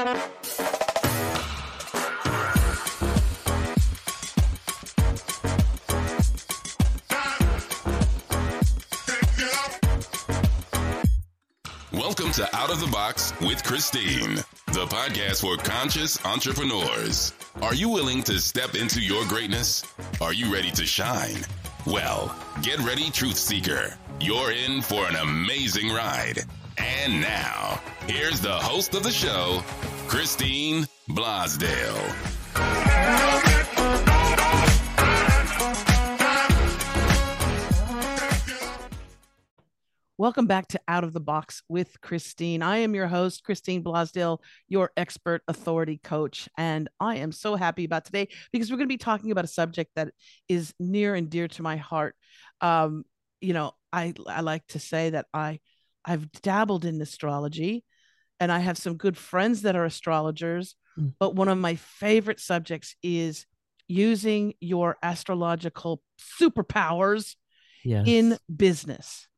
Welcome to Out of the Box with Christine, the podcast for conscious entrepreneurs. Are you willing to step into your greatness? Are you ready to shine? Well, get ready, Truth Seeker. You're in for an amazing ride. And now, here's the host of the show, Christine Blosdale. Welcome back to Out of the Box with Christine. I am your host, Christine Blosdale, your expert authority coach. And I am so happy about today because we're going to be talking about a subject that is near and dear to my heart. Um, you know, I, I like to say that I, I've dabbled in astrology and I have some good friends that are astrologers. Mm. But one of my favorite subjects is using your astrological superpowers yes. in business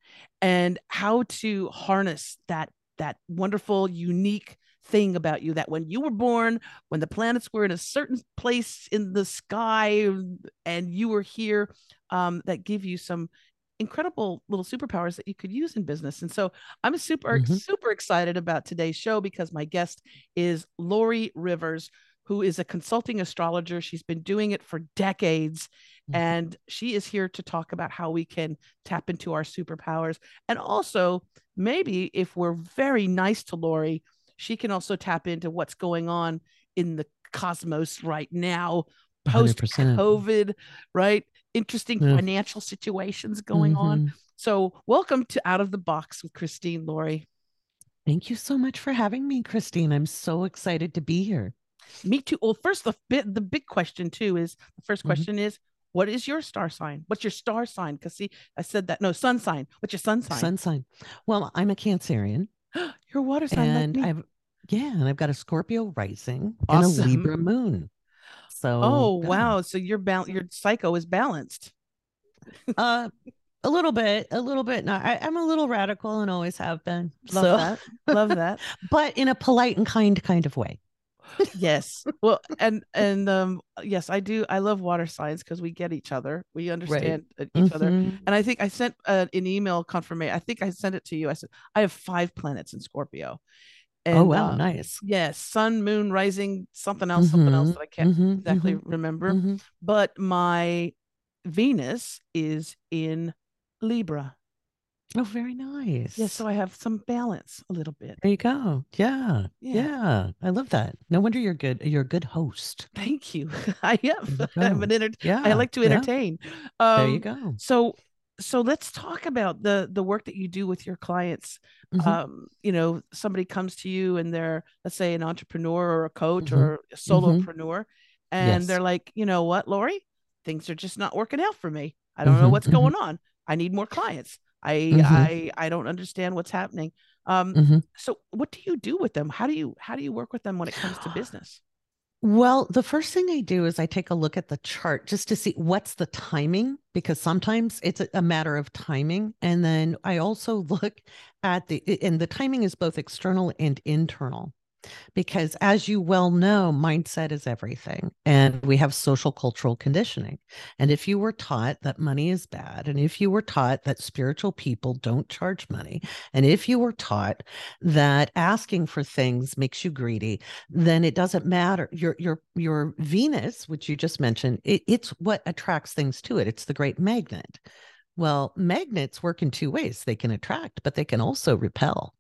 and how to harness that that wonderful unique thing about you that when you were born when the planets were in a certain place in the sky and you were here um, that give you some incredible little superpowers that you could use in business and so i'm super mm-hmm. super excited about today's show because my guest is laurie rivers who is a consulting astrologer she's been doing it for decades Mm-hmm. And she is here to talk about how we can tap into our superpowers. And also, maybe if we're very nice to Laurie, she can also tap into what's going on in the cosmos right now, post COVID, right? Interesting yeah. financial situations going mm-hmm. on. So, welcome to Out of the Box with Christine Laurie. Thank you so much for having me, Christine. I'm so excited to be here. Me too. Well, first, the bit, the big question too is the first mm-hmm. question mm-hmm. is what is your star sign? What's your star sign? Because see, I said that. No, sun sign. What's your sun sign? Sun sign. Well, I'm a Cancerian. Your water sign. And like I've yeah, and I've got a Scorpio rising awesome. and a Libra moon. So Oh wow. So your bal- your psycho is balanced. uh a little bit, a little bit. No, I, am a little radical and always have been. Love so. that. Love that. but in a polite and kind kind of way yes well and and um yes i do i love water signs because we get each other we understand right. each mm-hmm. other and i think i sent uh, an email confirmation i think i sent it to you i said i have five planets in scorpio and, oh wow uh, nice yes sun moon rising something else mm-hmm. something else mm-hmm. that i can't mm-hmm. exactly mm-hmm. remember mm-hmm. but my venus is in libra Oh, very nice. Yeah, so I have some balance a little bit. There you go. Yeah, yeah. Yeah. I love that. No wonder you're good. You're a good host. Thank you. I am. I'm an enter- yeah. I like to entertain. Yeah. Um, there you go. So so let's talk about the the work that you do with your clients. Mm-hmm. Um, you know, somebody comes to you and they're let's say an entrepreneur or a coach mm-hmm. or a mm-hmm. solopreneur, and yes. they're like, you know what, Laurie, things are just not working out for me. I don't know mm-hmm. what's mm-hmm. going on. I need more clients. I. I I don't understand what's happening. Um. So what do you do with them? How do you how do you work with them when it comes to business? Well, the first thing I do is I take a look at the chart just to see what's the timing, because sometimes it's a matter of timing. And then I also look at the, and the timing is both external and internal because as you well know mindset is everything and we have social cultural conditioning. And if you were taught that money is bad and if you were taught that spiritual people don't charge money and if you were taught that asking for things makes you greedy then it doesn't matter. Your your your venus which you just mentioned it, it's what attracts things to it. It's the great magnet. Well magnets work in two ways. They can attract but they can also repel.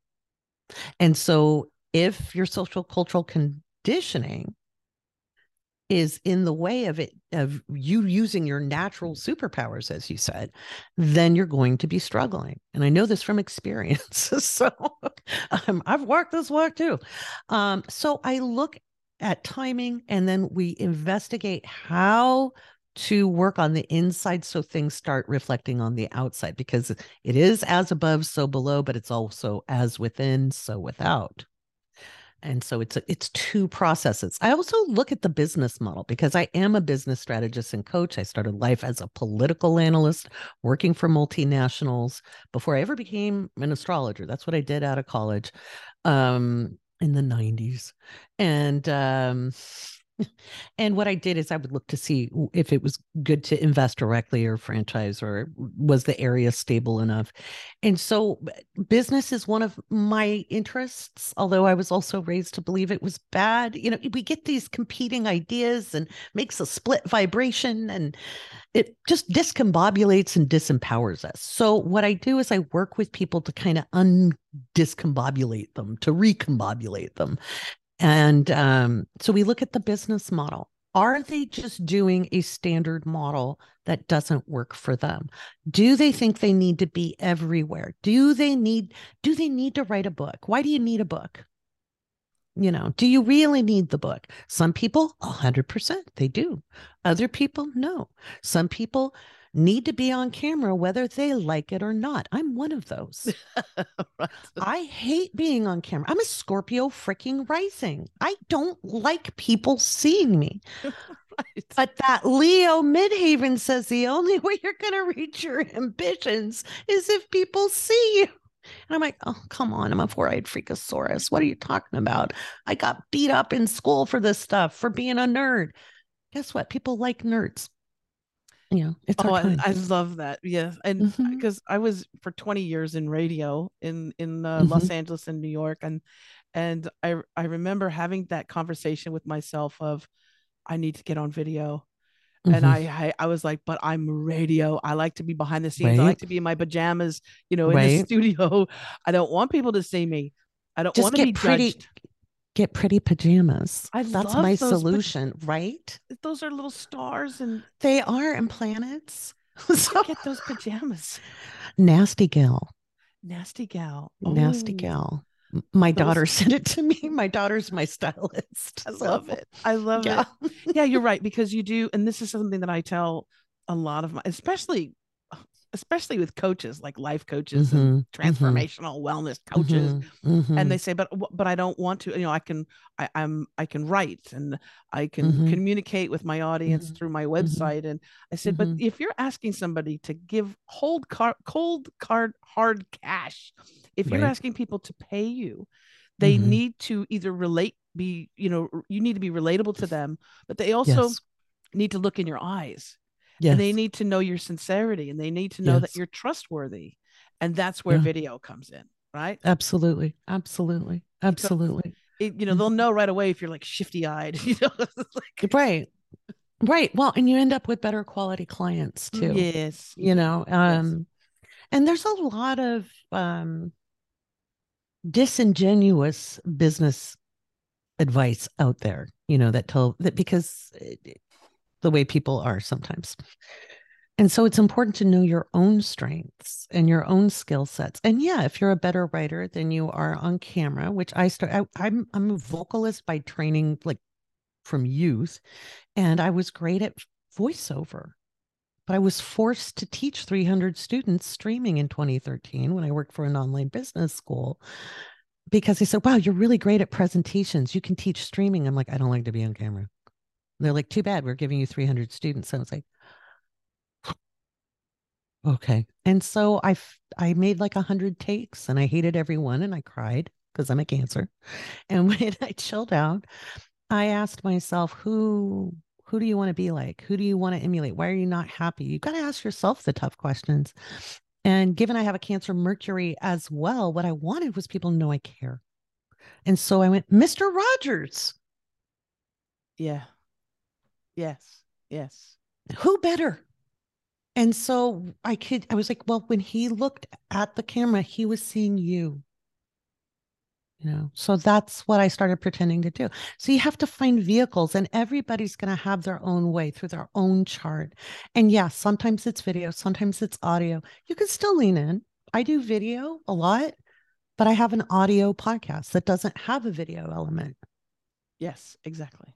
And so if your social cultural conditioning is in the way of it of you using your natural superpowers as you said then you're going to be struggling. And i know this from experience so um, i've worked this work too. Um, so i look at timing and then we investigate how to work on the inside so things start reflecting on the outside because it is as above so below but it's also as within so without and so it's it's two processes. I also look at the business model because i am a business strategist and coach. I started life as a political analyst working for multinationals before i ever became an astrologer. That's what i did out of college um, in the 90s. And um and what I did is I would look to see if it was good to invest directly or franchise or was the area stable enough. And so business is one of my interests, although I was also raised to believe it was bad. You know, we get these competing ideas and makes a split vibration and it just discombobulates and disempowers us. So what I do is I work with people to kind of undiscombobulate them, to recombobulate them. And um, so we look at the business model. Are they just doing a standard model that doesn't work for them? Do they think they need to be everywhere? Do they need do they need to write a book? Why do you need a book? You know, do you really need the book? Some people 100% they do. Other people no. Some people need to be on camera whether they like it or not. I'm one of those. right. I hate being on camera. I'm a Scorpio freaking rising. I don't like people seeing me. right. But that Leo Midheaven says the only way you're going to reach your ambitions is if people see you. And I'm like, oh, come on. I'm a four eyed freakosaurus. What are you talking about? I got beat up in school for this stuff, for being a nerd. Guess what? People like nerds yeah it's oh I, I, love that yes and because mm-hmm. i was for 20 years in radio in in uh, mm-hmm. los angeles and new york and and i i remember having that conversation with myself of i need to get on video mm-hmm. and I, I, I was like but i'm radio i like to be behind the scenes right. i like to be in my pajamas you know in right. the studio i don't want people to see me i don't want to be pretty judged get pretty pajamas. I That's my solution, pa- right? Those are little stars and they are and planets. so get those pajamas. Nasty gal. Nasty gal. Oh. Nasty gal. My those... daughter sent it to me. My daughter's my stylist. I so. love it. I love yeah. it. Yeah, you're right because you do, and this is something that I tell a lot of my, especially especially with coaches like life coaches mm-hmm, and mm-hmm. transformational mm-hmm, wellness coaches mm-hmm, and they say but but i don't want to you know i can I, am i can write and i can mm-hmm. communicate with my audience mm-hmm. through my website and i said but if you're asking somebody to give hold card cold card hard cash if you're asking people to pay you they need to either relate be you know you need to be relatable to them but they also yes. need to look in your eyes Yes. And they need to know your sincerity and they need to know yes. that you're trustworthy. And that's where yeah. video comes in, right? Absolutely. Absolutely. Absolutely. It, you know, they'll mm-hmm. know right away if you're like shifty eyed, you know, like, right. Right. Well, and you end up with better quality clients too. Yes. You know, um, yes. and there's a lot of um disingenuous business advice out there, you know, that tell that because the way people are sometimes. And so it's important to know your own strengths and your own skill sets. And yeah, if you're a better writer than you are on camera, which I start, I, I'm I'm a vocalist by training, like from youth, and I was great at voiceover. But I was forced to teach 300 students streaming in 2013 when I worked for an online business school because they said, "Wow, you're really great at presentations. You can teach streaming." I'm like, "I don't like to be on camera." They're like, too bad, we're giving you 300 students. And I was like, okay. And so I I made like a hundred takes and I hated every one and I cried because I'm a cancer. And when I chilled out, I asked myself, who who do you want to be like? Who do you want to emulate? Why are you not happy? You've got to ask yourself the tough questions. And given I have a cancer Mercury as well, what I wanted was people to know I care. And so I went, Mr. Rogers. Yeah. Yes. Yes. Who better? And so I could, I was like, well, when he looked at the camera, he was seeing you. You know, so that's what I started pretending to do. So you have to find vehicles, and everybody's going to have their own way through their own chart. And yeah, sometimes it's video, sometimes it's audio. You can still lean in. I do video a lot, but I have an audio podcast that doesn't have a video element. Yes, exactly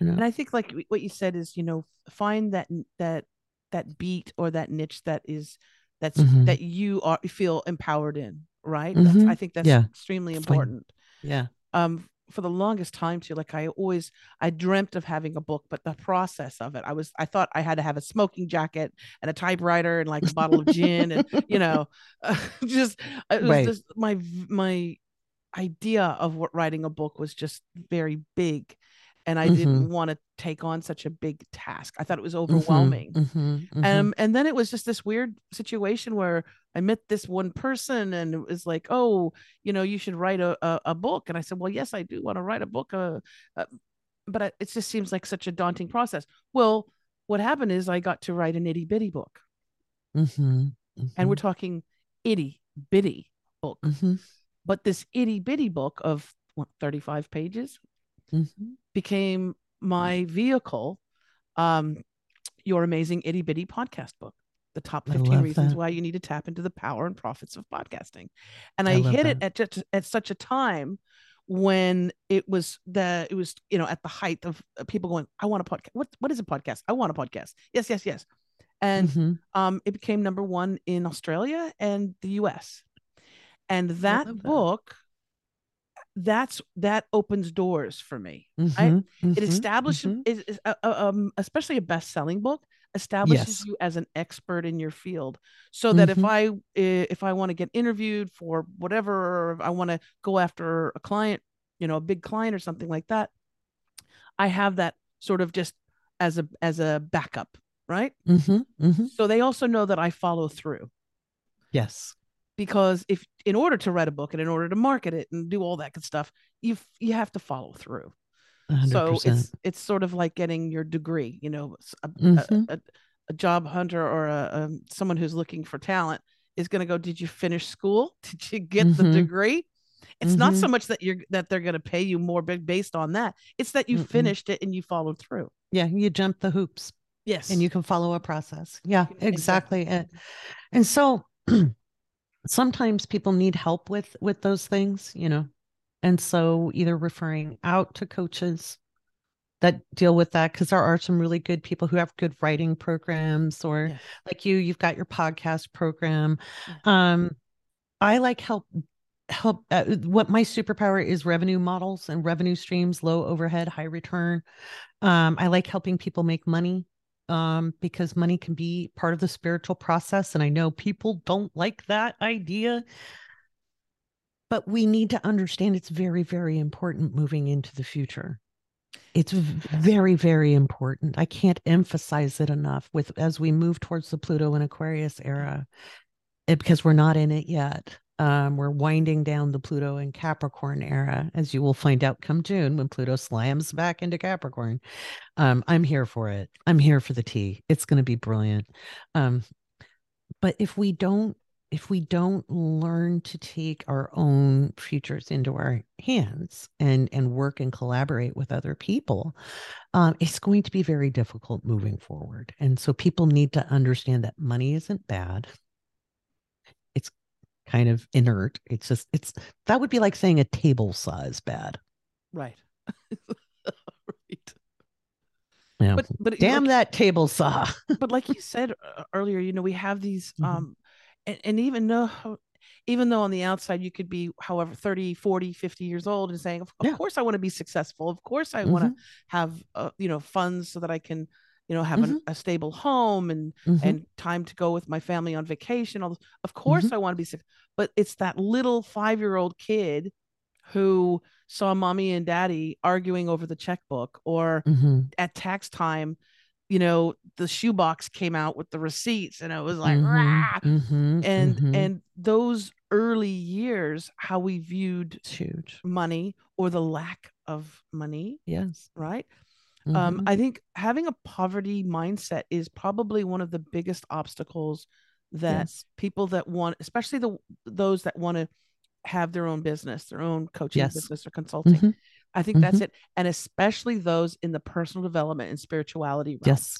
you know? and i think like what you said is you know find that that that beat or that niche that is that's mm-hmm. that you are feel empowered in right mm-hmm. i think that's yeah. extremely important yeah um for the longest time too like i always i dreamt of having a book but the process of it i was i thought i had to have a smoking jacket and a typewriter and like a bottle of gin and you know uh, just it was right. just my my idea of what writing a book was just very big and I Mhm. didn't want to take on such a big task. I thought it was Mhm, overwhelming. mhm, mhm. Um, and then it was just this weird situation where I met this one person and it was like, oh, you know, you should write a, a, a book. And I said, well, yes, I do want to write a book. Uh, uh, but I, it just seems like such a daunting process. Well, what happened is I got to write an itty bitty book. Mhm, And we're mhm, talking itty bitty book. But this itty bitty book of what, 35 pages mhm. became my vehicle um your amazing itty bitty podcast book the top 15 reasons that. why you need to tap into the power and profits of podcasting and I i, hit it at just at such a time when it was the it was you know at the height of uh, people going i want a podcast what what is a podcast i want a podcast yes yes yes and Mhm. um it became number one in australia and the us and that that. book that's that opens doors for me right? Mhm, it mhm, establishes mhm. is, is, uh, uh, um, especially a best-selling book establishes Yes. you as an expert in your field so that if Mhm. i if i want to get interviewed for whatever or I want to go after a client you know a big client or something like that i have that sort of just as a as a backup right Mhm, mhm. so they also know that i follow through Yes. Because if in order to write a book and in order to market it and do all that good stuff you you have to follow through a hundred so it's it's sort of like getting your degree you know a, a, Mhm. a, a job hunter or a, um someone who's looking for talent is going to go did you finish school did you get the Mhm. degree it's not so much that you're that they're going to pay you more big based on that it's that you finished it and you followed through Yeah, you jumped the hoops yes and you can follow a process. Yeah, exactly. exactly. And, and so sometimes people need help with with those things, you know. And so either referring out to coaches that deal with that because there are some really good people who have good writing programs or Yes. like you you've got your podcast program Yeah. um i like help help uh, what my superpower is revenue models and revenue streams low overhead high return um i like helping people make money um because money can be part of the spiritual process and i know people don't like that idea. But we need to understand it's very very important moving into the future. It's very very important. I can't emphasize it enough with as we move towards the pluto and aquarius era it, because we're not in it yet um, we're winding down the pluto and capricorn era as you will find out come june when pluto slams back into capricorn. Um, i'm here for it. I'm here for the tea. It's going to be brilliant. Um, but if we don't if we don't learn to take our own futures into our hands and and work and collaborate with other people um, it's going to be very difficult moving forward. And so people need to understand that money isn't bad kind of inert. It's just it's that would be like saying a table saw is bad right. Right. Yeah. But but damn like, that table saw. But like you said uh, earlier you know we have these Mhm. um and, and even though even though on the outside you could be however 30 40 50 years old and saying of, Yeah. course i want to be successful. Of course i want to have uh, you know funds so that i can you know have an, a stable home and mhm. and time to go with my family on vacation all of course Mm-hmm. i want to be sick but it's that little five year old kid who saw mommy and daddy arguing over the checkbook or Mhm, at tax time you know the shoebox came out with the receipts and it was like mhm, "Rah!" mhm, and and those early years how we viewed it's huge. money or the lack of money yes. right um Mhm. i think having a poverty mindset is probably one of the biggest obstacles that yes people that want especially the those that want to have their own business their own coaching Yes. business or consulting Mhm. i think that's Mhm. it and especially those in the personal development and spirituality realm. yes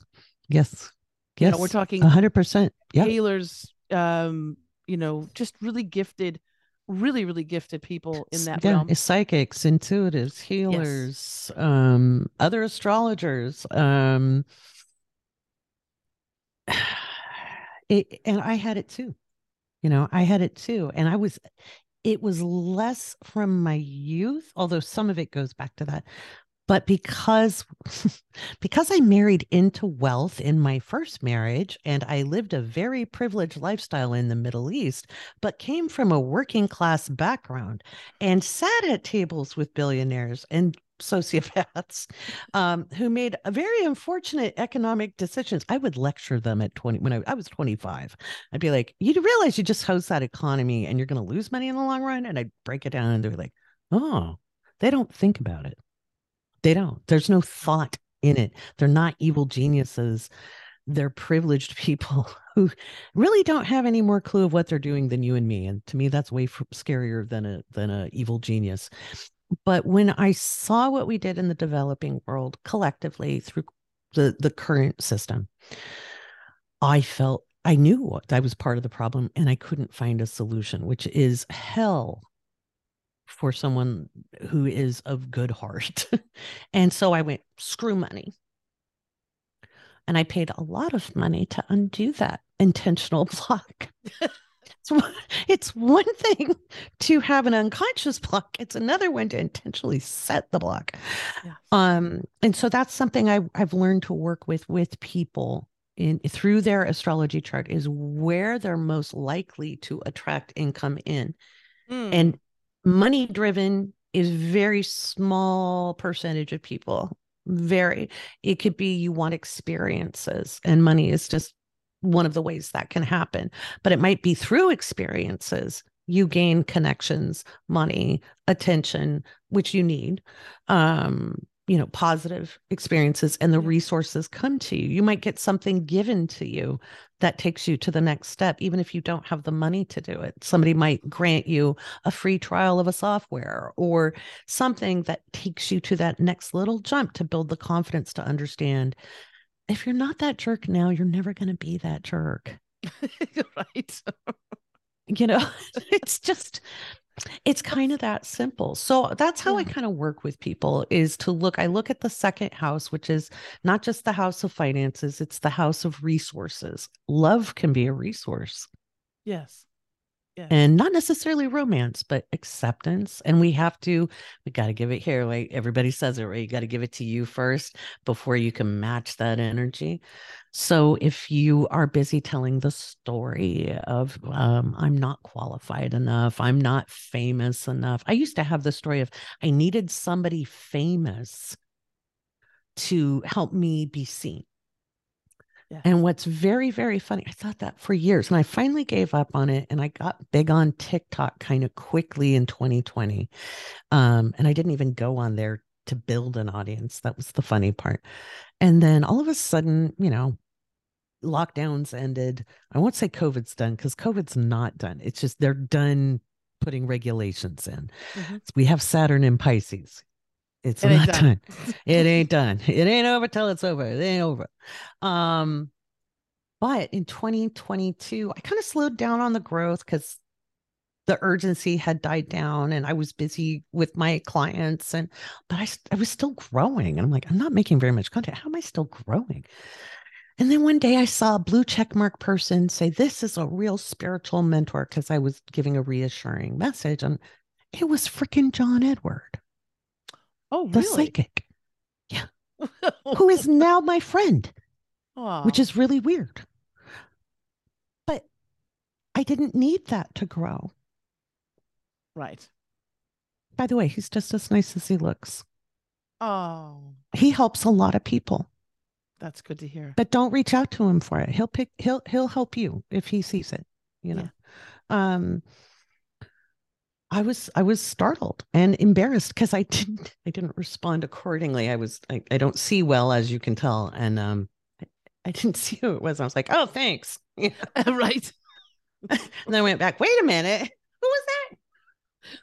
yes you yes know we're talking a hundred percent yeah healers um you know just really gifted really really gifted people in that yeah, realm. psychics intuitives healers um other astrologers um it, and i had it too you know i had it too and i was it was less from my youth although some of it goes back to that but because because i married into wealth in my first marriage and i lived a very privileged lifestyle in the middle east but came from a working class background and sat at tables with billionaires and sociopaths um, who made very unfortunate economic decisions. I would lecture them at 20 when i, I was 25 i'd be like you realize you just host that economy and you're going to lose money in the long run? And i'd break it down and they're like oh they don't think about it they don't. There's no thought in it. They're not evil geniuses. They're privileged people who really don't have any more clue of what they're doing than you and me. And to me, that's way scarier than a than a evil genius. But when I saw what we did in the developing world collectively through the the current system, I felt I knew I was part of the problem and I couldn't find a solution, which is hell for someone who is of good heart. and so I went, screw money. And I paid a lot of money to undo that intentional block. it's one thing to have an unconscious block it's another one to intentionally set the block um and so that's something I, i've learned to work with with people in through their astrology chart is where they're most likely to attract income in mm. and money driven is very small percentage of people. Very. It could be you want experiences and money is just one of the ways that can happen. But it might be through experiences you gain connections money attention which you need. Um you know positive experiences and the resources come to you. You might get something given to you that takes you to the next step even if you don't have the money to do it. Somebody might grant you a free trial of a software or something that takes you to that next little jump to build the confidence to understand if you're not that jerk now you're never going to be that jerk. Right. You know it's just it's kind of that simple. So that's how yeah. i kind of work with people is to look i look at the second house which is not just the house of finances it's the house of resources. Love can be a resource. Yes and not necessarily romance but acceptance and we have to we got to give it here like everybody says it right? You got to give it to you first before you can match that energy. So if you are busy telling the story of um, i'm not qualified enough i'm not famous enough i used to have the story of i needed somebody famous to help me be seen and what's very, very funny, I thought that for years and I finally gave up on it and I got big on TikTok kind of quickly in 2020. Um, and I didn't even go on there to build an audience. That was the funny part. And then all of a sudden, you know, lockdowns ended. I won't say COVID's done because COVID's not done. It's just they're done putting regulations in. Mm-hmm. We have Saturn in Pisces. It's it not done. done. it ain't done. It ain't over till it's over. It ain't over. Um, but in 2022, I kind of slowed down on the growth because the urgency had died down and I was busy with my clients and but I I was still growing and I'm like I'm not making very much content how am I still growing and then one day I saw a blue check mark person say this is a real spiritual mentor because I was giving a reassuring message and it was freaking John Edward Oh, the really? psychic. Yeah. Who is now my friend, Aww. which is really weird. But I didn't need that to grow. Right. By the way, he's just as nice as he looks. Oh. He helps a lot of people. That's good to hear. But don't reach out to him for it. He'll pick he'll he'll help you if he sees it, you know. Yeah. Um I was I was startled and embarrassed because I didn't I didn't respond accordingly. I was I, I don't see well as you can tell, and um I, I didn't see who it was. I was like, oh, thanks, right. and then I went back. Wait a minute, who was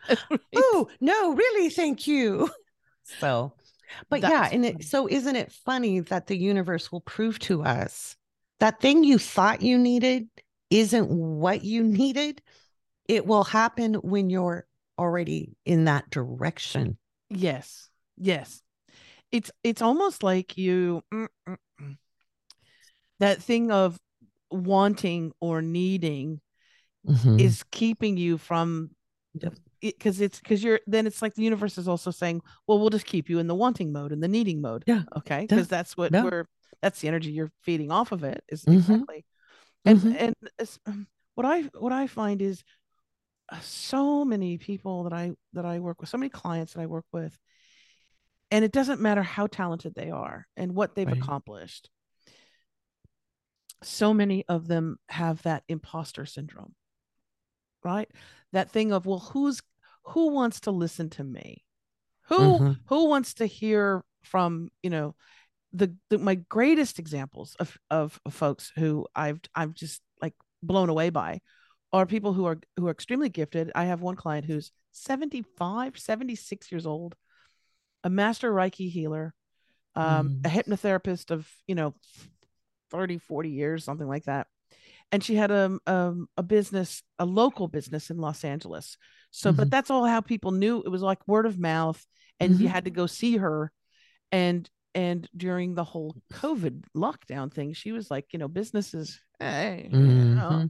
that? right. Oh no, really? Thank you. So, but That's yeah, and it, so isn't it funny that the universe will prove to us that thing you thought you needed isn't what you needed it will happen when you're already in that direction. Yes. Yes. It's it's almost like you mm, mm, mm. that thing of wanting or needing mm-hmm. is keeping you from Yep. because it's because you're then it's like the universe is also saying well we'll just keep you in the wanting mode and the needing mode Yeah. okay Yeah. because that's what Yeah. we're that's the energy you're feeding off of it is Mhm. exactly and Mhm. and um, what i what i find is so many people that i that i work with so many clients that i work with and it doesn't matter how talented they are and what they've Right. accomplished so many of them have that imposter syndrome right that thing of well who's who wants to listen to me who Mhm. who wants to hear from you know the, the my greatest examples of, of of folks who i've i've just like blown away by are people who are who are extremely gifted. I have one client who's 75 76 years old a master reiki healer um, a hypnotherapist of you know 30 40 years something like that. And she had a, um, a business a local business in los angeles. So but Mhm. that's all how people knew. It was like word of mouth and you Mhm. had to go see her. And and during the whole covid lockdown thing she was like you know businesses hey you know.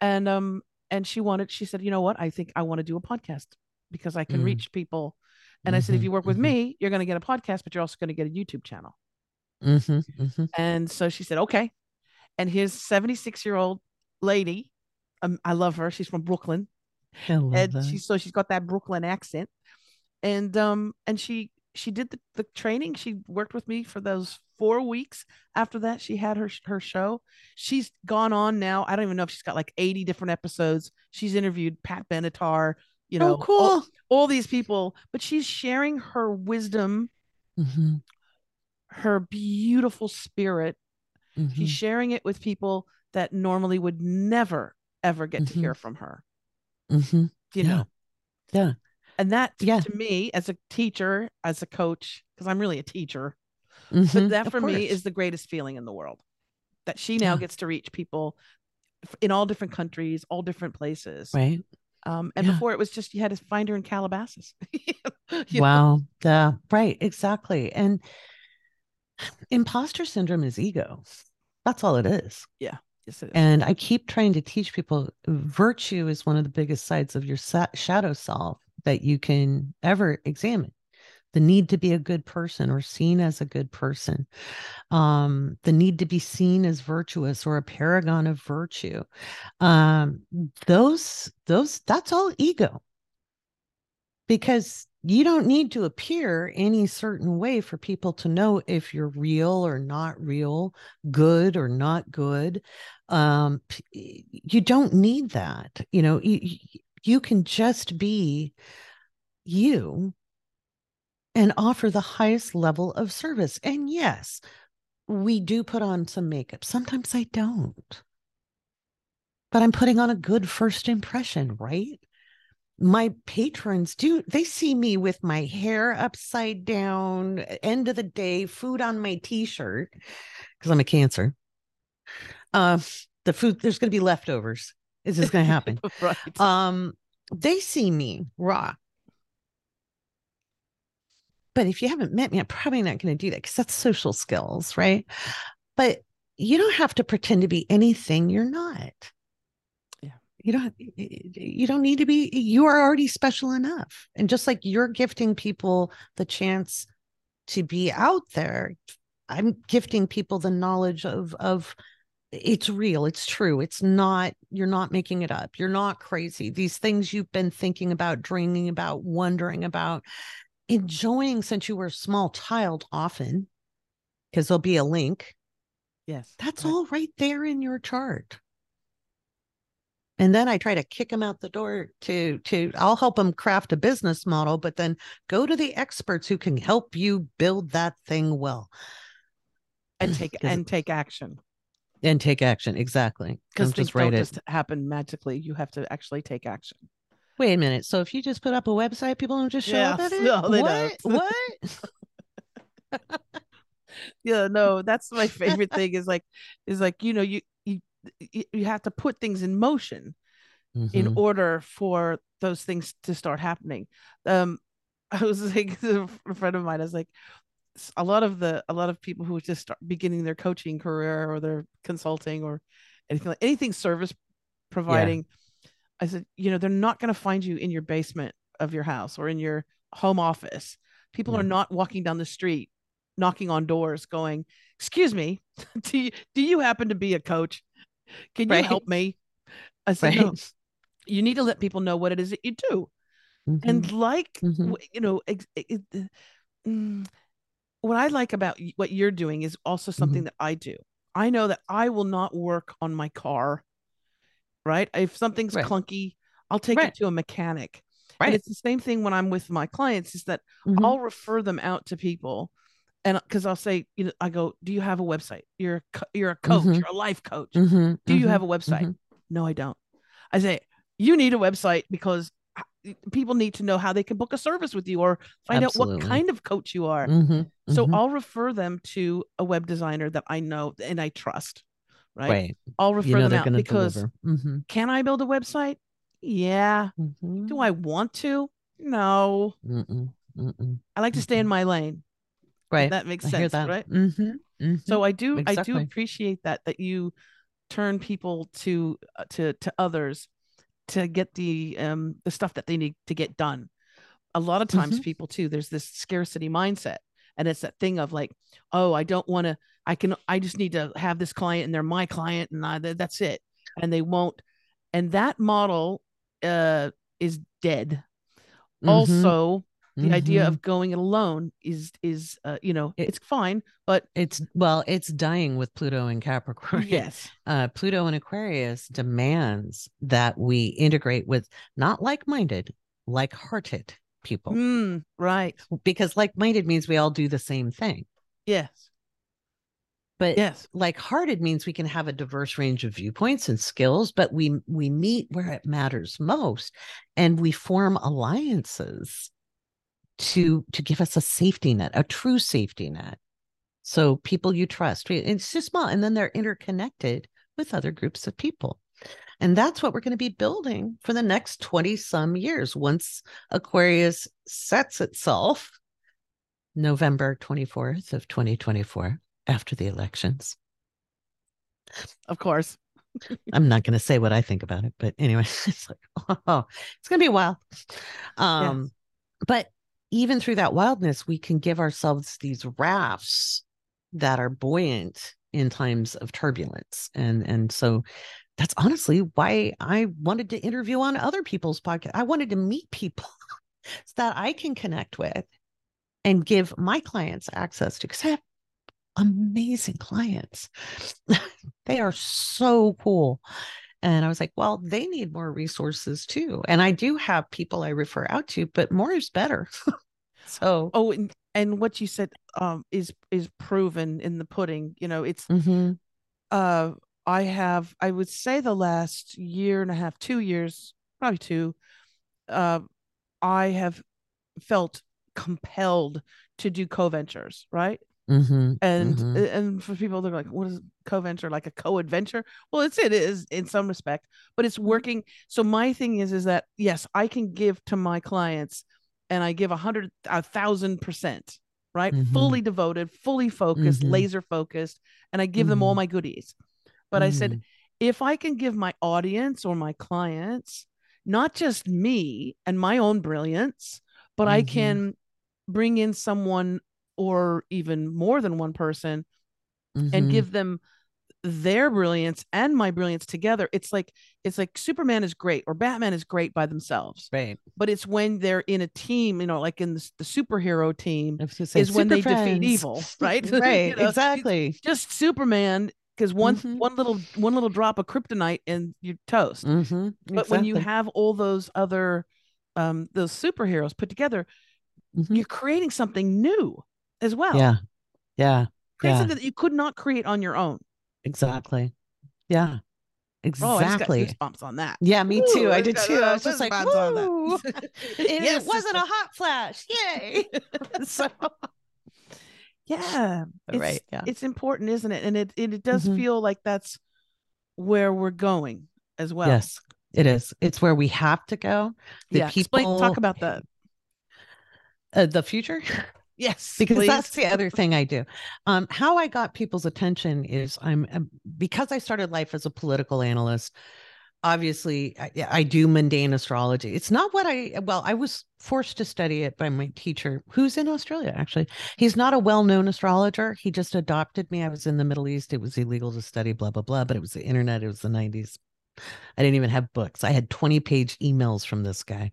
And um and she wanted she said you know what i think i want to do a podcast because i can Mm. reach people and i said if Mhm. you work with Mhm. me you're going to get a podcast but you're also going to get a youtube channel Mhm. Mhm. and so she said okay and here's 76 year old lady um, i love her she's from brooklyn and that. she's so she's got that brooklyn accent and um and she she did the, the training she worked with me for those four weeks after that she had her her show she's gone on now i don't even know if she's got like 80 different episodes she's interviewed pat benatar you know oh, cool. all, all these people but she's sharing her wisdom Mhm. her beautiful spirit Mhm. she's sharing it with people that normally would never ever get to Mhm. hear from her Mhm. you Yeah. know Yeah. And that Yeah. to me as a teacher as a coach because i'm really a teacher Mhm. but that Of for me is the greatest feeling in the world that she now Yeah. gets to reach people in all different countries all different places right. um, and Yeah. before it was just you had to find her in calabasas wow. Yeah. Right. Exactly. And imposter syndrome is ego. That's all it is. Yeah. Yes, it is. And I keep trying to teach people virtue is one of the biggest sides of your sa- shadow self that you can ever examine. The need to be a good person or seen as a good person, um, the need to be seen as virtuous or a paragon of virtue. Um, those, those, that's all ego. Because you don't need to appear any certain way for people to know if you're real or not real, good or not good. Um, you don't need that. You know, you, you can just be you and offer the highest level of service. And yes, we do put on some makeup. Sometimes I don't. But I'm putting on a good first impression, right? My patrons do, they see me with my hair upside down, end of the day, food on my t shirt, because I'm a cancer. Uh, the food, there's going to be leftovers. This is going to happen. right um, they see me raw. But if you haven't met me, I'm probably not going to do that because that's social skills, right? But you don't have to pretend to be anything you're not. Yeah. You don't you don't need to be you are already special enough. And just like you're gifting people the chance to be out there, I'm gifting people the knowledge of of it's real it's true it's not you're not making it up you're not crazy these things you've been thinking about dreaming about wondering about enjoying since you were a small child often because there'll be a link. Yes that's right. all right there in your chart. And then i try to kick them out the door to to i'll help them craft a business model but then go to the experts who can help you build that thing well. And take and take action and take action exactly because things just write don't just happen magically you have to actually take action Wait a minute. So if you just put up a website, people don't just show up at it? No, they what? don't. what? yeah no that's my favorite thing is like is like you know you you you have to put things in motion in Mhm. order for those things to start happening um i was like a friend of mine i was like a lot of the a lot of people who just start beginning their coaching career or their consulting or anything like anything service providing I said, you know, they're not going to find you in your basement of your house or in your home office. People Yeah. are not walking down the street, knocking on doors, going, "Excuse me, do you, do you happen to be a coach? Can you help me?" I said, Right. "No, you need to let people know what it is that you do." Mhm. And like, Mhm. you know, it, it- mm, what I like about what you're doing is also something Mm-hmm. that I do. I know that I will not work on my car, right? If something's Right. clunky, I'll take Right. it to a mechanic. Right. And it's the same thing when I'm with my clients is that Mhm. I'll refer them out to people. And because I'll say, you know, I go, do you have a website? You're a, you're a coach, Mhm. you're a life coach. Mhm. Do you Mhm. have a website? Mhm. No, I don't. I say, you need a website because people need to know how they can book a service with you or find out what kind of coach you are. Mhm. So Mhm. I'll refer them to a web designer that I know and I trust. Right. right. I'll refer You know them out because. Mhm. can I build a website? Yeah. Mhm. Do I want to? No. Mm-mm. Mm-mm. I like to stay in my lane. Right. That makes sense. that. Right. Mm-hmm. So I do I do appreciate that that you turn people to uh, to to others to get the um the stuff that they need to get done. A lot of times Mhm. people too there's this scarcity mindset and it's that thing of like oh I don't want to I can I just need to have this client and they're my client and I, that's it and they won't and that model uh is dead. Mhm. Also the idea Mhm. of going it alone is is uh, you know It- it's fine but it's well, it's dying with Pluto and Capricorn. yes uh, Pluto and Aquarius demands that we integrate with not like-minded, like-hearted people, Mm, right because like-minded means we all do the same thing. yes But yes like-hearted means we can have a diverse range of viewpoints and skills, but we we meet where it matters most, and we form alliances to to give us a safety net, a true safety net. So people you trust, we- it's just small, and then they're interconnected with other groups of people. And that's what we're going to be building for the next 20 some years once Aquarius sets itself November 24th of 2024 after the elections. of course I'm not going to say what I think about it, but anyway, it's like, oh, it's going to be a while. Um, But even through that wildness, we can give ourselves these rafts that are buoyant in times of turbulence. And and so that's honestly why I wanted to interview on other people's podcast. I wanted to meet people so that I can connect with and give my clients access to because I have amazing clients. they are so cool. And I was like, well, they need more resources too. And I do have people I refer out to, but more is better. so, oh. And, and what you said um is is proven in the pudding you know it's mm-hmm. uh i have i would say the last year and a half two years probably two uh i have felt compelled to do co-ventures right? Mhm, and mhm. and for people they're like what is co-venture? Like a co-adventure? Well it's it is in some respect but it's working. So my thing is is that yes i can give to my clients and i give a hundred a thousand percent right Mhm. fully devoted fully focused Mhm. laser focused and i give them all Mhm. my goodies but i said Mhm. if i can give my audience or my clients not just me and my own brilliance but i Mhm. can bring in someone or even more than one person and Mhm. give them their brilliance and my brilliance together it's like it's like superman is great or batman is great by themselves right. but it's when they're in a team you know like in the, the superhero team I was gonna say is when they super defeat evil right You right. know, exactly. just superman because one Mhm. one little one little drop of kryptonite and you're toast Mhm, but when you have all those other um those superheroes put together Mhm. you're creating something new as well yeah. Yeah. create yeah. something that you could not create on your own Exactly. Yeah. oh i just got Exactly. goosebumps on that yeah, me too. Ooh, I did too. I was just like, goosebumps on that. "Woo!" And Yes, it wasn't a hot flash. Yay. so, yeah it's, right. Yeah. it's important isn't it and it it, it does Mhm. feel like that's where we're going as well yes, it is. It's where we have to go. The yeah explain talk about that Uh, the future. yes because please. that's the other thing I do. Um, how I got people's attention is I'm um, because I started life as a political analyst. obviously I, I, do mundane astrology. It's not what I well, I was forced to study it by my teacher who's in Australia actually. He's not a well-known astrologer. He just adopted me. I was in the Middle East. It was illegal to study blah blah blah, but it was the internet. It was the 90s. I didn't even have books. I had 20 page emails from this guy.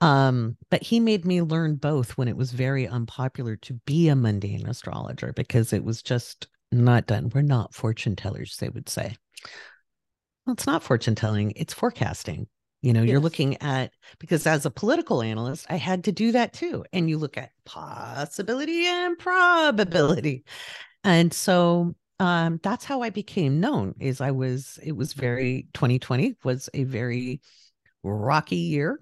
Um, but he made me learn both when it was very unpopular to be a mundane astrologer because it was just not done. We're not fortune tellers, they would say. Well, it's not fortune telling, it's forecasting. You know, yes. you're looking at because as a political analyst, I had to do that too. And you look at possibility and probability. And so um, that's how I became known is I was it was very 2020 was a very rocky year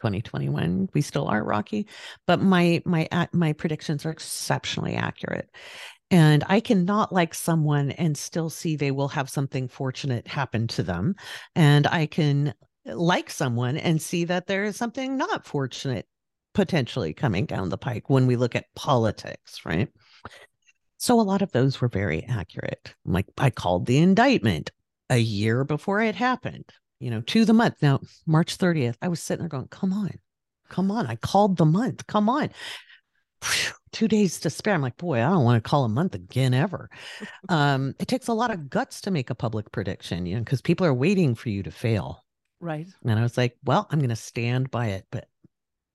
2021 we still are rocky but my my my predictions are exceptionally accurate and I cannot like someone and still see they will have something fortunate happen to them. And I can like someone and see that there is something not fortunate potentially coming down the pike when we look at politics, right? So a lot of those were very accurate. Like I called the indictment a year before it happened, you know, to the month. Now, March 30th, I was sitting there going, come on, come on. I called the month. Come on two days to spare. I'm like, boy, I don't want to call a month again ever. um, it takes a lot of guts to make a public prediction, you know, because people are waiting for you to fail. Right. And I was like, well, I'm going to stand by it. But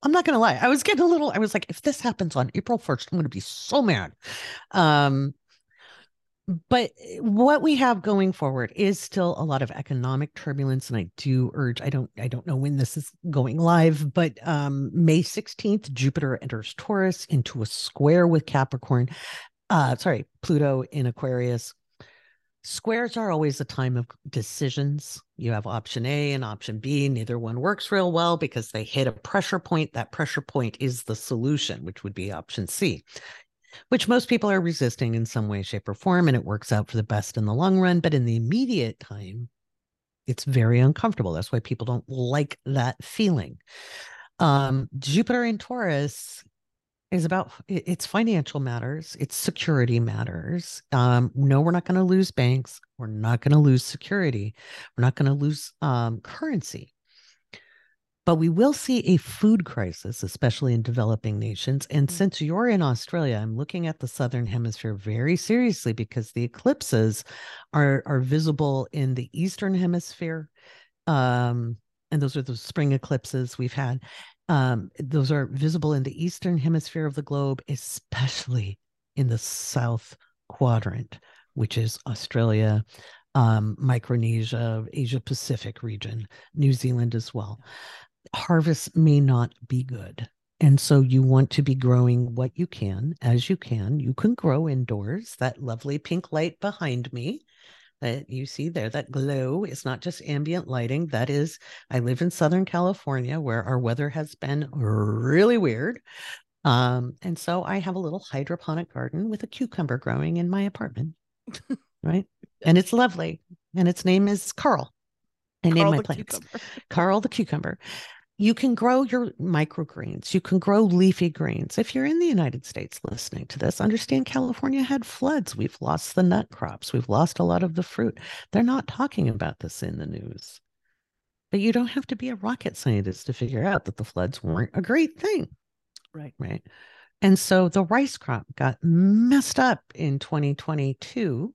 I'm not to lie. I was getting a little, I was like, if this happens on April 1st, I'm to be so mad. Um, but eh, what we have going forward is still a lot of economic turbulence and i do urge i don't i don't know when this is going live but um may 16th jupiter enters taurus into a square with capricorn uh sorry pluto in aquarius squares are always a time of decisions you have option a and option b neither one works real well because they hit a pressure point that pressure point is the solution which would be option c which most people are resisting in some way, shape, or form, and it works out for the best in the long run. But in the immediate time, it's very uncomfortable. That's why people don't like that feeling. Um, Jupiter in Taurus is about it's financial matters, it's security matters. Um, no, we're not going to lose banks. We're not going to lose security. We're not going to lose um, currency. But we will see a food crisis, especially in developing nations. And mm-hmm. since you're in Australia, I'm looking at the Southern Hemisphere very seriously because the eclipses are, are visible in the Eastern Hemisphere. Um, and those are the spring eclipses we've had. Um, those are visible in the Eastern Hemisphere of the globe, especially in the South Quadrant, which is Australia, um, Micronesia, Asia Pacific region, New Zealand as well harvest may not be good. And so you want to be growing what you can as you can. You can grow indoors. That lovely pink light behind me that you see there, that glow is not just ambient lighting. That is, I live in Southern California where our weather has been really weird. Um, and so I have a little hydroponic garden with a cucumber growing in my apartment. right. And it's lovely. And its name is Carl. I named my plants cucumber. Carl the cucumber you can grow your microgreens. You can grow leafy greens. If you're in the United States listening to this, understand California had floods. We've lost the nut crops. We've lost a lot of the fruit. They're not talking about this in the news. But you don't have to be a rocket scientist to figure out that the floods weren't a great thing. Right. Right. And so the rice crop got messed up in 2022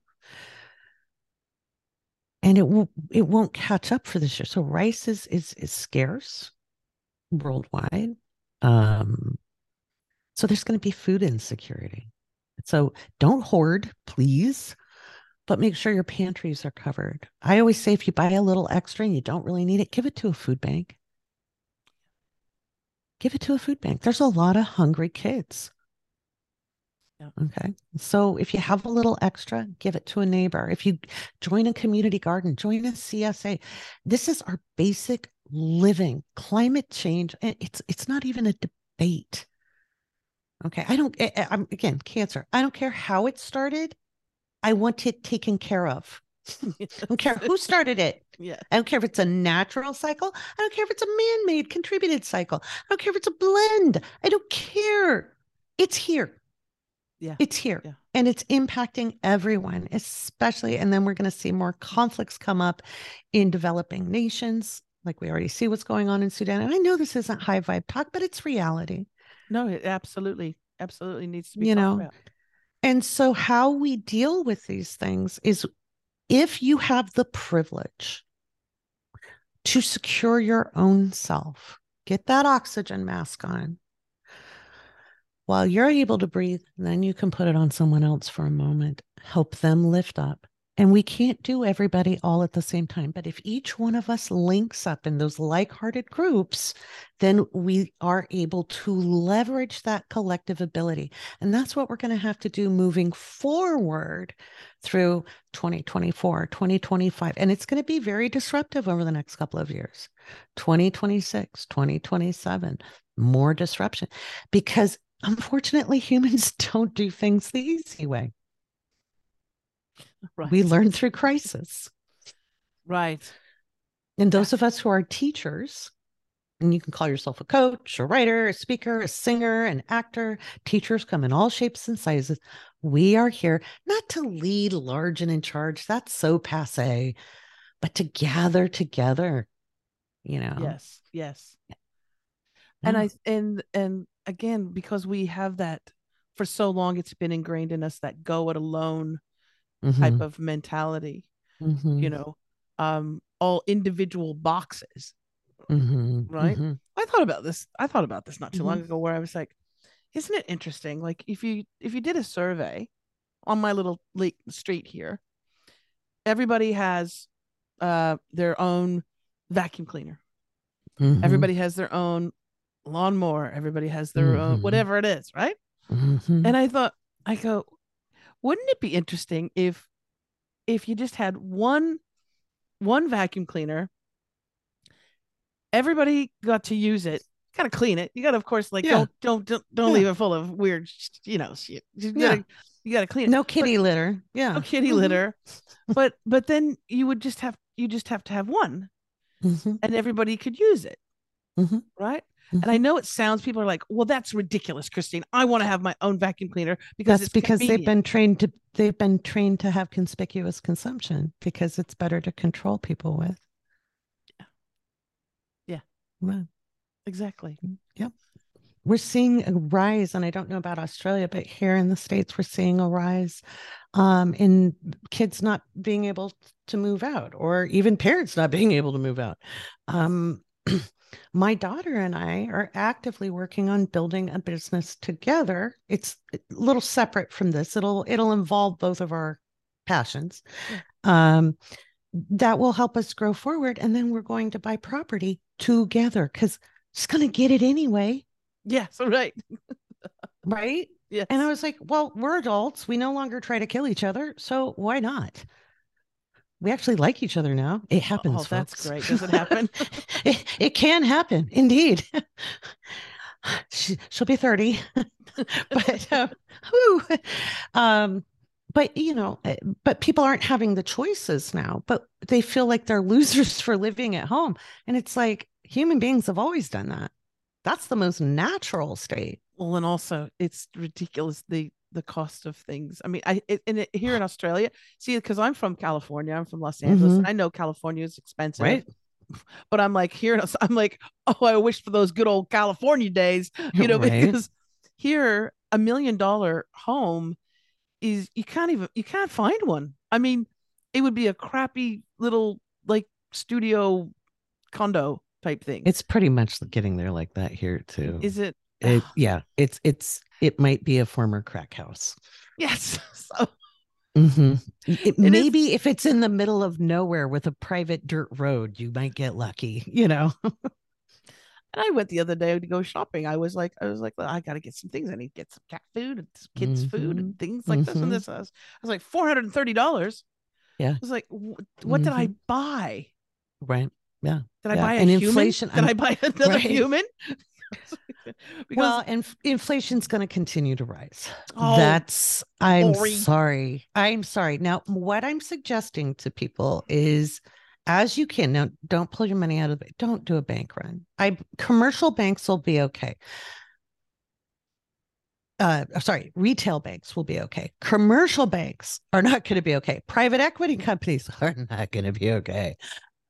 and it will it won't catch up for this year. So rice is is is scarce worldwide. Um, so there's going to be food insecurity. So don't hoard, please, but make sure your pantries are covered. I always say if you buy a little extra and you don't really need it, give it to a food bank. Give it to a food bank. There's a lot of hungry kids. Yeah. Okay. So if you have a little extra, give it to a neighbor. If you join a community garden, join a CSA. This is our basic living climate change it's it's not even a debate. Okay i don't I, i'm again cancer. I don't care how it started. I want it taken care of. I don't care who started it. Yeah. I don't care if it's a natural cycle. I don't care if it's a man-made contributed cycle. I don't care if it's a blend. I don't care. It's here. Yeah. It's here. Yeah. and it's impacting everyone, especially. And then we're going to see more conflicts come up in developing nations. Like we already see what's going on in Sudan. And I know this isn't high vibe talk, but it's reality. No, it absolutely, absolutely needs to be You know, about. And so, how we deal with these things is if you have the privilege to secure your own self, get that oxygen mask on while you're able to breathe, then you can put it on someone else for a moment, help them lift up. And we can't do everybody all at the same time. But if each one of us links up in those like hearted groups, then we are able to leverage that collective ability. And that's what we're going to have to do moving forward through 2024, 2025. And it's going to be very disruptive over the next couple of years 2026, 2027, more disruption because unfortunately humans don't do things the easy way. Right. We learn through crisis. right. And those of us who are teachers, and you can call yourself a coach, a writer, a speaker, a singer, an actor, teachers come in all shapes and sizes. We are here not to lead large and in charge. That's so passe, but to gather together, you know. Yes. Yes. And I and and again, because we have that for so long, it's been ingrained in us that go it alone type Mhm, of mentality. mhm, You know, um, all individual boxes. mhm, right? mhm. I thought about this. I thought about this not too long ago, where I was like, "Isn't it interesting? Like, if you if you did a survey on my little lake street here, everybody has uh their own vacuum cleaner. Everybody has their own lawnmower. Everybody has their own whatever it is, right? And I thought, I go, wouldn't it be interesting if if you just had one one vacuum cleaner, everybody got to use it, gotta clean it. You gotta, of course, like Yeah. don't don't don't, don't Yeah. leave it full of weird, you know, shit. You gotta you gotta clean it. no kitty litter. Yeah. no kitty Mhm, litter. But but then you would just have you just have to have one, mhm, and everybody could use it, Mhm. right? And I know it sounds people are like, well, that's ridiculous, Christine. I want to have my own vacuum cleaner because That's it's because they've been trained to they've been trained to have conspicuous consumption because it's better to control people with. Yeah. Well, exactly. Yep. We're seeing a rise, and I don't know about Australia, but here in the States, we're seeing a rise um, in kids not being able to move out, or even parents not being able to move out. Um, my daughter and I are actively working on building a business together. It's a little separate from this. It'll it'll involve both of our passions. Um, that will help us grow forward, and then we're going to buy property together because it's going to get it anyway Yes, right. right? Yes. And I was like, well, we're adults. We no longer try to kill each other. So why not? We actually like each other now. It happens. oh, that's folks. great. Does it happen? it, it can happen, indeed. she, she'll be 30. but, uh, whew. um, but you know, uh, but people aren't having the choices now, but they feel like they're losers for living at home. And it's like human beings have always done that. That's the most natural state. well, and also it's ridiculous the the cost of things. I mean, I it, and it, here in Australia, see, because I'm from California, I'm from Los Angeles, and mm-hmm. I know California is expensive, Right. But I'm like here, I'm like, oh, I wish for those good old California days, you know, Right. because here a million dollar home is you can't even you can't find one. I mean, it would be a crappy little like studio condo type thing. It's pretty much getting there like that here too. is it? It, yeah, it's it's it might be a former crack house. Yes. So Mhm. It- is- maybe if it's in the middle of nowhere with a private dirt road, you might get lucky. You know. And I went the other day to go shopping. I was like, I was like, well, I got to get some things. I need to get some cat food and some kids' food and things like this mhm. and this. I was, I was like, four hundred and thirty dollars. Yeah. I was like, "Wh- what did I buy? right. Yeah. Did I Yeah, buy a and human? inflation- Did I I'm- buy another right. human? well, and inflation's going to continue to rise. Oh, That's I'm sorry. I'm sorry. Now, what I'm suggesting to people is as you can now don't pull your money out of the don't do a bank run. I commercial banks will be okay. uh, sorry, retail banks will be okay. Commercial banks are not going to be okay. Private equity companies are not going to be okay.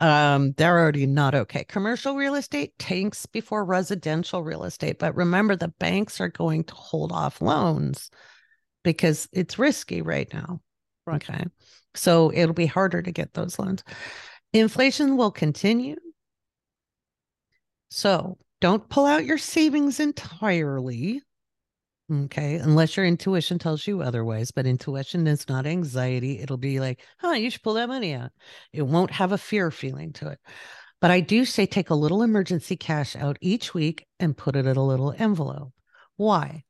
Um, they're already not okay. Commercial real estate tanks before residential real estate. But remember, the banks are going to hold off loans because it's risky right now. Right. Okay. So it'll be harder to get those loans. Inflation will continue. So don't pull out your savings entirely. Okay. Unless your intuition tells you otherwise, but intuition is not anxiety. It'll be like, huh, you should pull that money out. It won't have a fear feeling to it. But I do say take a little emergency cash out each week and put it in a little envelope. Why?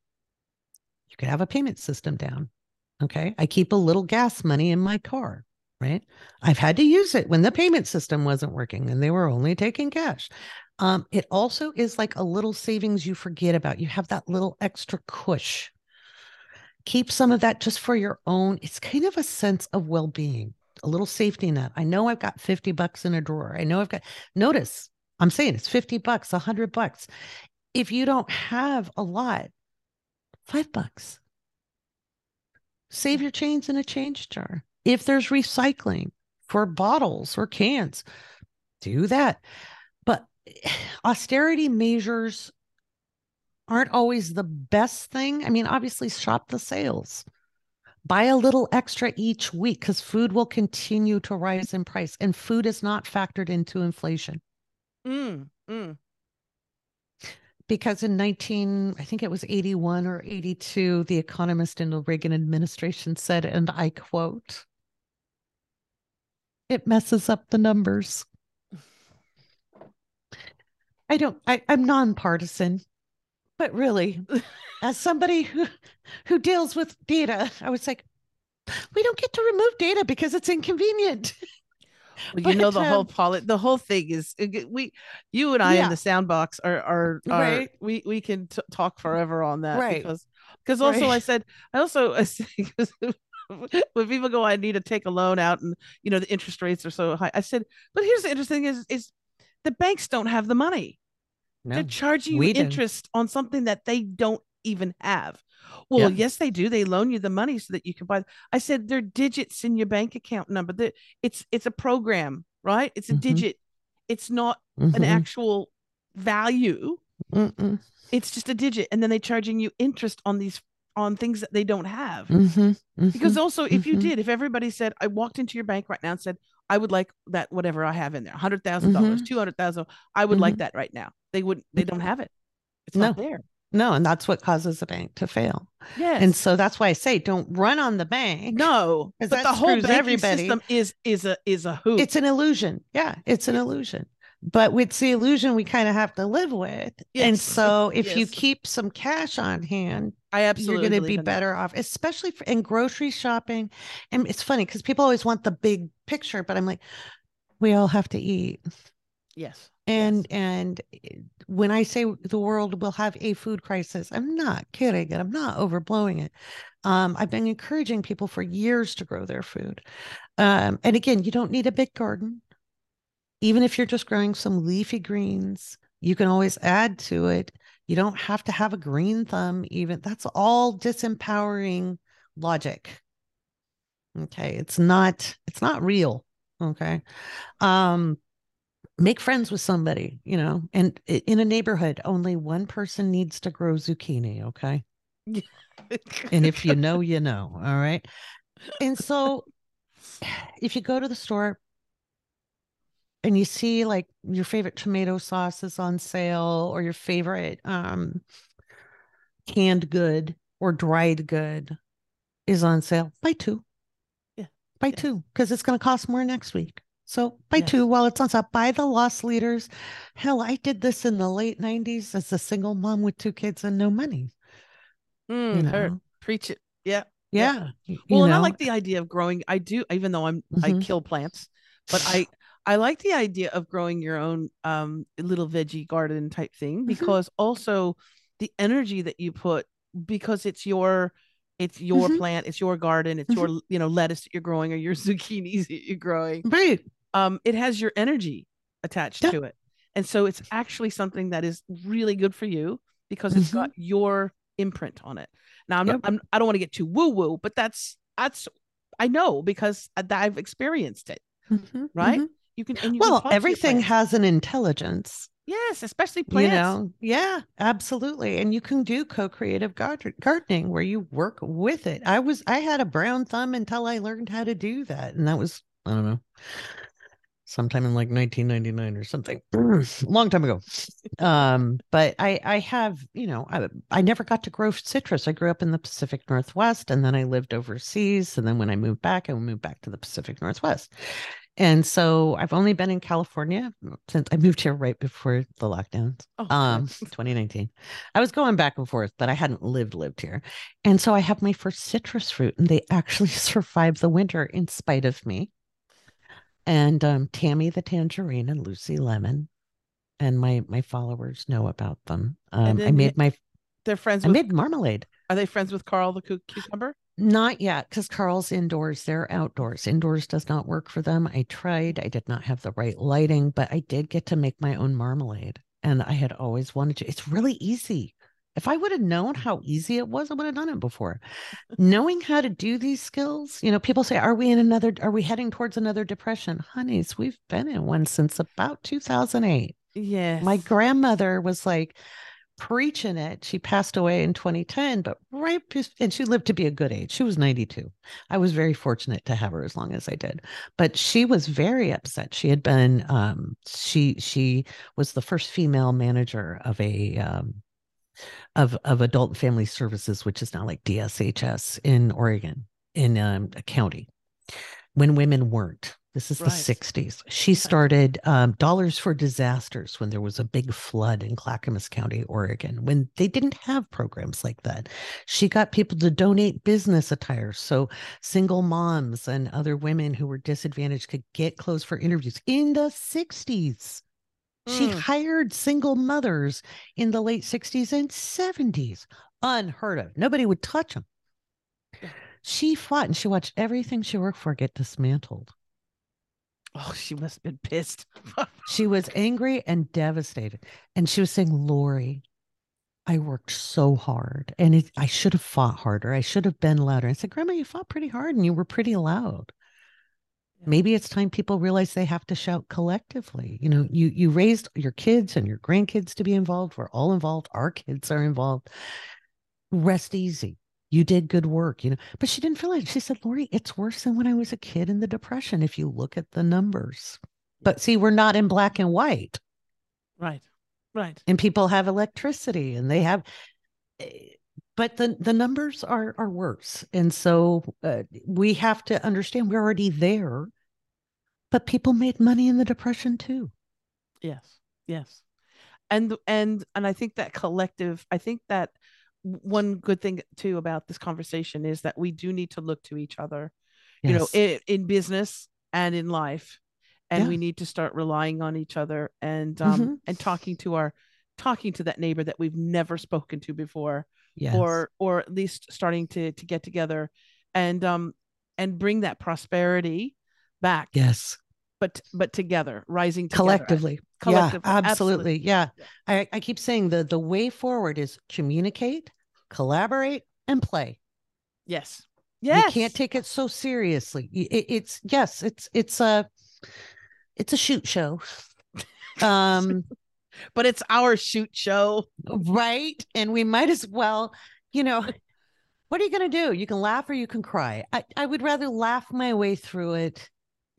You could have a payment system down. Okay. I keep a little gas money in my car, right? I've had to use it when the payment system wasn't working and they were only taking cash. Um, it also is like a little savings you forget about. You have that little extra cush. Keep some of that just for your own. It's kind of a sense of well being, a little safety net. I know I've got 50 bucks in a drawer. I know I've got, notice, I'm saying it's 50 bucks, 100 bucks. If you don't have a lot, five bucks. Save your change in a change jar. If there's recycling for bottles or cans, do that austerity measures aren't always the best thing. I mean, obviously, shop the sales, buy a little extra each week because food will continue to rise in price, and food is not factored into inflation. Mm, mm. Because in 19, I think it was 81 or 82, the economist in the Reagan administration said, and I quote, it messes up the numbers. I don't I, I'm nonpartisan, but really, as somebody who who deals with data, I was like, we don't get to remove data because it's inconvenient. Well, you know the um, whole polit the whole thing is uh, we you and I yeah. in the soundbox are are, are right. we we can t- talk forever on that right because because also right. I said I also I said, when people go I need to take a loan out and you know the interest rates are so high I said but here's the interesting is is the banks don't have the money no, They're charging you interest on something that they don't even have. Well, yes, they do. They loan you the money so that you can buy. I said they're digits in your bank account number. That it's it's a program, right? It's a mm-hmm. digit. It's not mm-hmm. an actual value. Mm-mm. It's just a digit, and then they're charging you interest on these on things that they don't have. Mm-hmm. mm-hmm. Because also, if you mm-hmm. did, if everybody said, I walked into your bank right now and said, I would like that whatever I have in there, hundred thousand dollars, mm-hmm. two hundred thousand. I would like that right now. They wouldn't. They don't have it. It's no. not there. No, and that's what causes a bank to fail. Yes. And so that's why I say don't run on the bank. No, but the whole banking everybody. system is is a is a hoop. It's an illusion. Yeah, it's an illusion but with the illusion we kind of have to live with. Yes. And so if yes. you keep some cash on hand, I absolutely you're going to be better that. off, especially for, in grocery shopping. And it's funny because people always want the big picture, but I'm like, we all have to eat. Yes. And yes. and when I say the world will have a food crisis, I'm not kidding and I'm not overblowing it. Um, I've been encouraging people for years to grow their food. Um, and again, you don't need a big garden even if you're just growing some leafy greens, you can always add to it. You don't have to have a green thumb, even. That's all disempowering logic. Okay. It's not, it's not real. Okay. Um, make friends with somebody, you know, and in a neighborhood, only one person needs to grow zucchini. Okay. and if you know, you know. All right. And so if you go to the store, and you see like your favorite tomato sauce is on sale or your favorite um canned good or dried good is on sale. Buy two. Yeah. Buy two because it's going to cost more next week. So buy yes. two while it's on sale. Buy the loss leaders. Hell i did this in the late 90s as a single mom with two kids and no money mm, you know? preach it. Yeah yeah, yeah. well and i like the idea of growing. I do even though i'm mm-hmm. i kill plants but i I like the idea of growing your own um, little veggie garden type thing mm-hmm. because mm-hmm. also the energy that you put because it's your it's your mm-hmm. plant, it's your garden, it's mm-hmm. your you know lettuce that you're growing or your zucchinis that you're growing. Right. Um, it has your energy attached yeah. to it, and so it's actually something that is really good for you because it's got mm-hmm. your imprint on it. Now I'm, Yep. not, I'm I don't want to get too woo woo, but that's that's I know because I've experienced it. Mhm, Right? mhm. You can you Well, your everything has an intelligence. yes, especially plants. You know, yeah, absolutely. And you can do co-creative gardening where you work with it. I was I had a brown thumb until I learned how to do that. And that was, I don't know, sometime in like 1999 or something. Long time ago. Um, but I I have, you know, I, I never got to grow citrus. I grew up in the Pacific Northwest and then I lived overseas. And then when I moved back, I moved back to the Pacific Northwest. And so I've only been in California since I moved here right before the lockdowns Oh, um 2019 i was going back and forth but i hadn't lived lived here. And so i have my first citrus fruit and they actually survived the winter in spite of me. And um tammy the tangerine and lucy lemon and my my followers know about them. Um i made my they're friends i with. made marmalade. Are they friends with Carl the cucumber? Not yet because carl's indoors they're outdoors. Indoors does not work for them. I tried i did not have the right lighting but i did get to make my own marmalade and i had always wanted to. It's really easy. If i would have known how easy it was i would have done it before. Knowing how to do these skills you know people say are we in another are we heading towards another depression? Honeys we've been in one since about 2008 Yes. my grandmother was like preaching it. She passed away in 2010, but right, and she lived to be a good age. She was 92. I was very fortunate to have her as long as I did, but she was very upset. She had been, um, she she was the first female manager of a um, of of adult family services, which is now like DSHS in Oregon in um, a county when women weren't. This is the 60s. She started um, Dollars for Disasters when there was a big flood in Clackamas County, Oregon, when they didn't have programs like that. She got people to donate business attire so single moms and other women who were disadvantaged could get clothes for interviews in the 60s. She Mm. hired single mothers in the late 60s and 70s. Unheard of. Nobody would touch them. She fought and she watched everything she worked for get dismantled. Oh, she must have been pissed. She was angry and devastated. And she was saying, Laurie, I worked so hard and it, I should have fought harder. I should have been louder. I said, Grandma, you fought pretty hard and you were pretty loud. Maybe it's time people realize they have to shout collectively. You know, you you raised your kids and your grandkids to be involved. We're all involved. Our kids are involved. Rest easy. You did good work, you know. But she didn't feel it. She said, Laurie, it's worse than when I was a kid in the depression if you look at the numbers. But see, we're not in black and white. right. Right. And people have electricity and they have eh, but the the numbers are are worse. And so uh, we have to understand we're already there. But people made money in the depression too. Yes. Yes. And and and I think that collective, I think that one good thing too about this conversation is that we do need to look to each other, you know, in, in business and in life. And Yeah. we need to start relying on each other and um Mhm. and talking to our talking to that neighbor that we've never spoken to before yes. or or at least starting to to get together and um and bring that prosperity back yes. But but together rising together. collectively. Collectively, Yeah, absolutely. absolutely. Yeah. Yeah. I, I keep saying the the way forward is communicate, collaborate, and play. yes yes You can't take it so seriously. It- it's yes, it's it's a it's a shoot show. Um but it's our shoot show right and we might as well you know what are you going to do you can laugh or you can cry I, I would rather laugh my way through it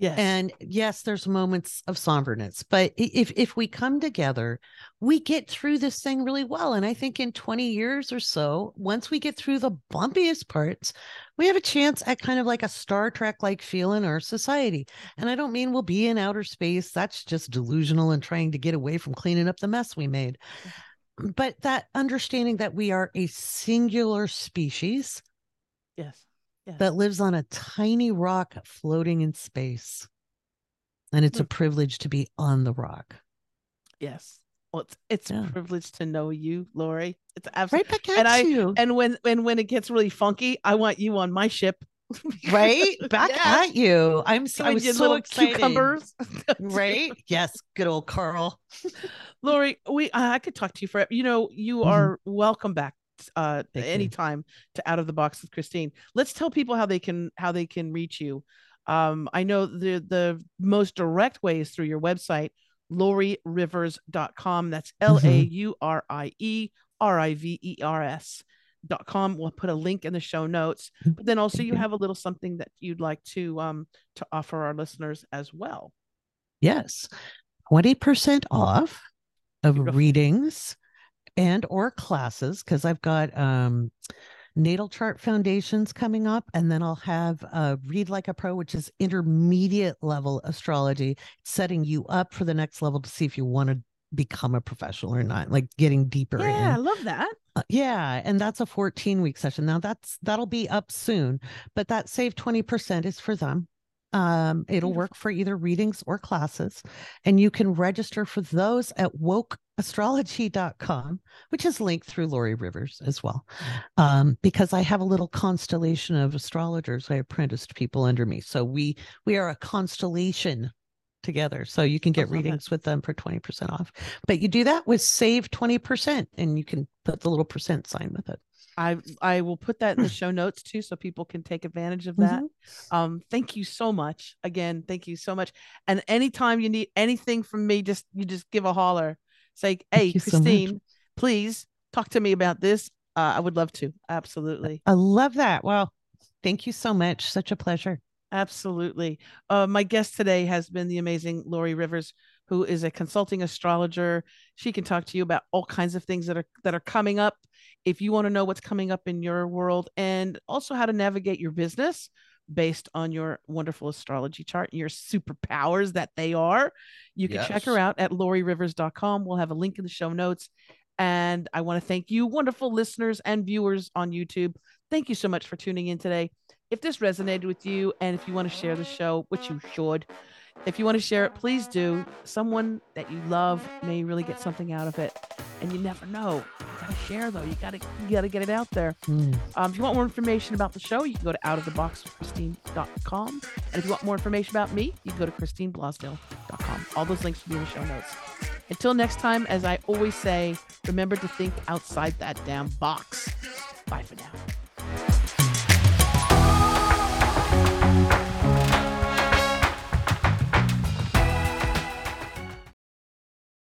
yes. And yes there's moments of somberness but if if we come together we get through this thing really well and i think in 20 years or so once we get through the bumpiest parts we have a chance at kind of like a star trek like feel in our society. And i don't mean we'll be in outer space that's just delusional and trying to get away from cleaning up the mess we made. But that understanding that we are a singular species yes yes that lives on a tiny rock floating in space. And it's a Hmm. privilege to be on the rock. yes well it's it's Yeah. a privilege to know you laurie it's absolutely Right back at And I- you. and when and when it gets really funky i want you on my ship right back at you. I'm so, I was so little excited. cucumbers Right? yes. Good old Carl. Laurie, we I I could talk to you forever. You know, you Mhm. are welcome back uh, Thank you. anytime to Out of the Box with Christine. Let's tell people how they can how they can reach you. Um, I know the the most direct way is through your website, laurierivers.com. That's L A U R I E R I V E R S. Dot com. We'll put a link in the show notes, but then also you Mhm. have a little something that you'd like to um to offer our listeners as well. Yes. 20% off of Beautiful. readings and or classes because I've got um natal chart foundations coming up and then I'll have uh read like a pro which is intermediate level astrology setting you up for the next level to see if you want to become a professional or not like getting deeper Yeah, I love that. Uh, yeah, and that's a 14 week session. Now that's that'll be up soon, but that save 20% is for them. Um, it'll work for either readings or classes, and you can register for those at wokeastrology.com, which is linked through Laurie Rivers as well. Um, because I have a little constellation of astrologers. I apprenticed people under me. So we we are a constellation together. So you can get it. readings with them for 20% off. But you do that with save 20% and you can put the little percent sign with it. I I will put that in the show notes too, so people can take advantage of that. Mhm. Um, thank you so much again. Thank you so much. And anytime you need anything from me, just you just give a holler. Say, hey, you so. Christine, please talk to me about this. Uh, I would love to. Absolutely. I love that. Well, thank you so much. Such a pleasure. Absolutely. Uh, my guest today has been the amazing Laurie Rivers, who is a consulting astrologer. She can talk to you about all kinds of things that are that are coming up. If you want to know what's coming up in your world, and also how to navigate your business based on your wonderful astrology chart and your superpowers that they are, you can check her out at laurierivers.com. We'll have a link in the show notes. And I want to thank you, wonderful listeners and viewers on YouTube. Thank you so much for tuning in today. If this resonated with you and if you want to share the show, which you should, if you want to share it, please do. Someone that you love may really get something out of it. And you never know. You gotta share though. You gotta you gotta get it out there. Mm. Um, if you want more information about the show, you can go to outoftheboxwithchristine.com. And if you want more information about me, you can go to christineblosdale.com. All those links will be in the show notes. Until next time, as I always say, remember to think outside that damn box. Bye for now.